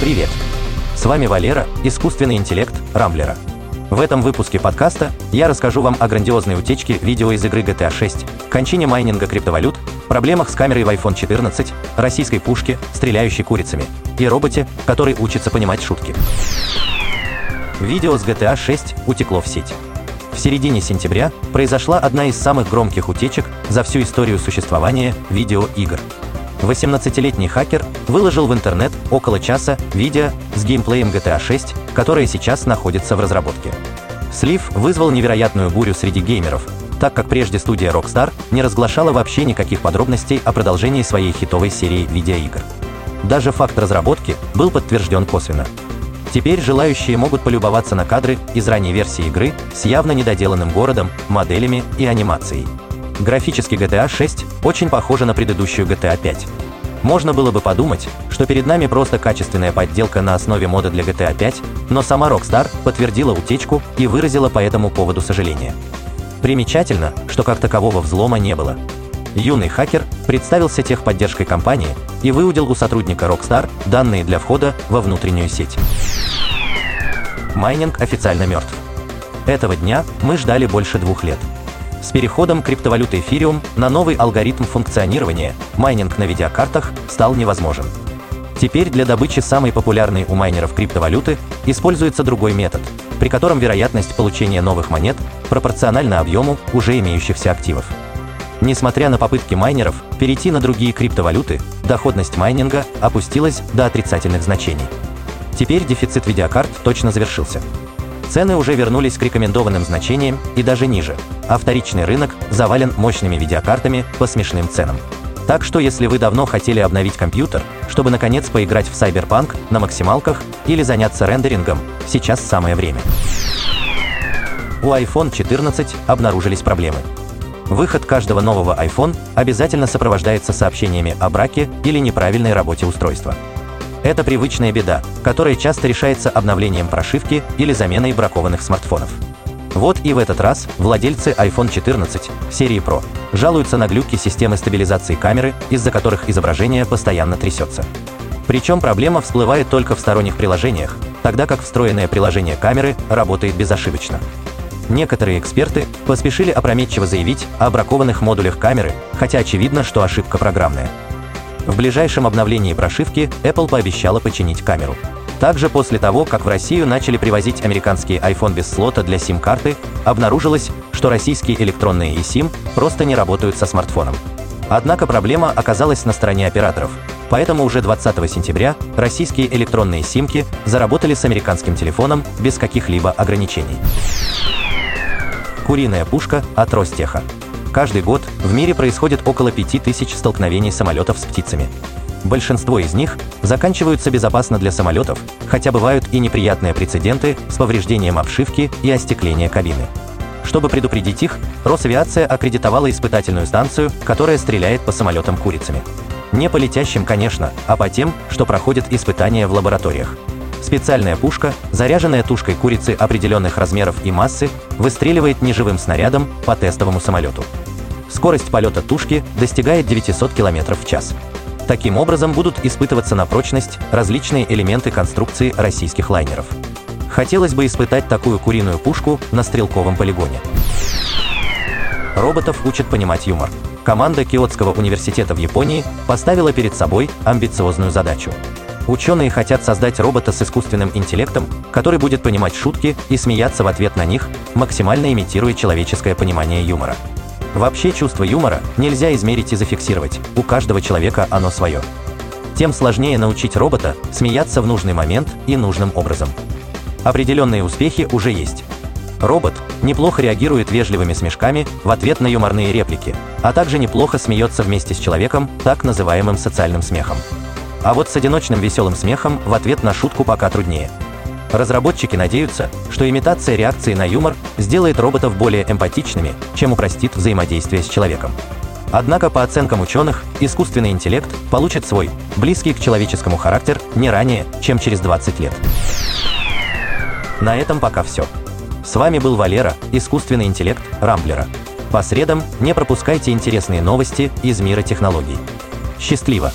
Привет! С вами Валера, искусственный интеллект Рамблера. В этом выпуске подкаста я расскажу вам о грандиозной утечке видео из игры GTA 6, кончине майнинга криптовалют, проблемах с камерой в iPhone 14, российской пушке, стреляющей курицами, и роботе, который учится понимать шутки. Видео с GTA 6 утекло в сеть. В середине сентября произошла одна из самых громких утечек за всю историю существования видеоигр. 18-летний хакер выложил в интернет около часа видео с геймплеем GTA 6, которое сейчас находится в разработке. Слив вызвал невероятную бурю среди геймеров, так как прежде студия Rockstar не разглашала вообще никаких подробностей о продолжении своей хитовой серии видеоигр. Даже факт разработки был подтвержден косвенно. Теперь желающие могут полюбоваться на кадры из ранней версии игры с явно недоделанным городом, моделями и анимацией. Графически GTA 6 очень похожа на предыдущую GTA 5. Можно было бы подумать, что перед нами просто качественная подделка на основе мода для GTA 5, но сама Rockstar подтвердила утечку и выразила по этому поводу сожаление. Примечательно, что как такового взлома не было. Юный хакер представился техподдержкой компании и выудил у сотрудника Rockstar данные для входа во внутреннюю сеть. Майнинг официально мертв. Этого дня мы ждали больше двух лет. С переходом криптовалюты эфириум на новый алгоритм функционирования майнинг на видеокартах стал невозможен. Теперь для добычи самой популярной у майнеров криптовалюты используется другой метод, при котором вероятность получения новых монет пропорциональна объему уже имеющихся активов. Несмотря на попытки майнеров перейти на другие криптовалюты, доходность майнинга опустилась до отрицательных значений. Теперь дефицит видеокарт точно завершился. Цены уже вернулись к рекомендованным значениям и даже ниже, а вторичный рынок завален мощными видеокартами по смешным ценам. Так что если вы давно хотели обновить компьютер, чтобы наконец поиграть в Cyberpunk на максималках или заняться рендерингом, сейчас самое время. У iPhone 14 обнаружились проблемы. Выход каждого нового iPhone обязательно сопровождается сообщениями о браке или неправильной работе устройства. Это привычная беда, которая часто решается обновлением прошивки или заменой бракованных смартфонов. Вот и в этот раз владельцы iPhone 14 серии Pro жалуются на глюки системы стабилизации камеры, из-за которых изображение постоянно трясется. Причем проблема всплывает только в сторонних приложениях, тогда как встроенное приложение камеры работает безошибочно. Некоторые эксперты поспешили опрометчиво заявить о бракованных модулях камеры, хотя очевидно, что ошибка программная. В ближайшем обновлении прошивки Apple пообещала починить камеру. Также после того, как в Россию начали привозить американский iPhone без слота для SIM-карты, обнаружилось, что российские электронные eSIM просто не работают со смартфоном. Однако проблема оказалась на стороне операторов, поэтому уже 20 сентября российские электронные симки заработали с американским телефоном без каких-либо ограничений. Куриная пушка от Ростеха. Каждый год в мире происходит около 5000 столкновений самолетов с птицами. Большинство из них заканчиваются безопасно для самолетов, хотя бывают и неприятные прецеденты с повреждением обшивки и остекления кабины. Чтобы предупредить их, Росавиация аккредитовала испытательную станцию, которая стреляет по самолетам курицами. Не по летящим, конечно, а по тем, что проходят испытания в лабораториях. Специальная пушка, заряженная тушкой курицы определенных размеров и массы, выстреливает неживым снарядом по тестовому самолету. Скорость полета тушки достигает 900 км в час. Таким образом будут испытываться на прочность различные элементы конструкции российских лайнеров. Хотелось бы испытать такую куриную пушку на стрелковом полигоне. Роботов учат понимать юмор. Команда Киотского университета в Японии поставила перед собой амбициозную задачу Ученые хотят создать робота с искусственным интеллектом, который будет понимать шутки и смеяться в ответ на них, максимально имитируя человеческое понимание юмора. Вообще чувство юмора нельзя измерить и зафиксировать, у каждого человека оно свое. Тем сложнее научить робота смеяться в нужный момент и нужным образом. Определенные успехи уже есть. Робот неплохо реагирует вежливыми смешками в ответ на юморные реплики, а также неплохо смеется вместе с человеком так называемым социальным смехом. А вот с одиночным веселым смехом в ответ на шутку пока труднее. Разработчики надеются, что имитация реакции на юмор сделает роботов более эмпатичными, чем упростит взаимодействие с человеком. Однако, по оценкам ученых, искусственный интеллект получит свой, близкий к человеческому характер, не ранее, чем через 20 лет. На этом пока все. С вами был Валера, искусственный интеллект Рамблера. По средам не пропускайте интересные новости из мира технологий. Счастливо!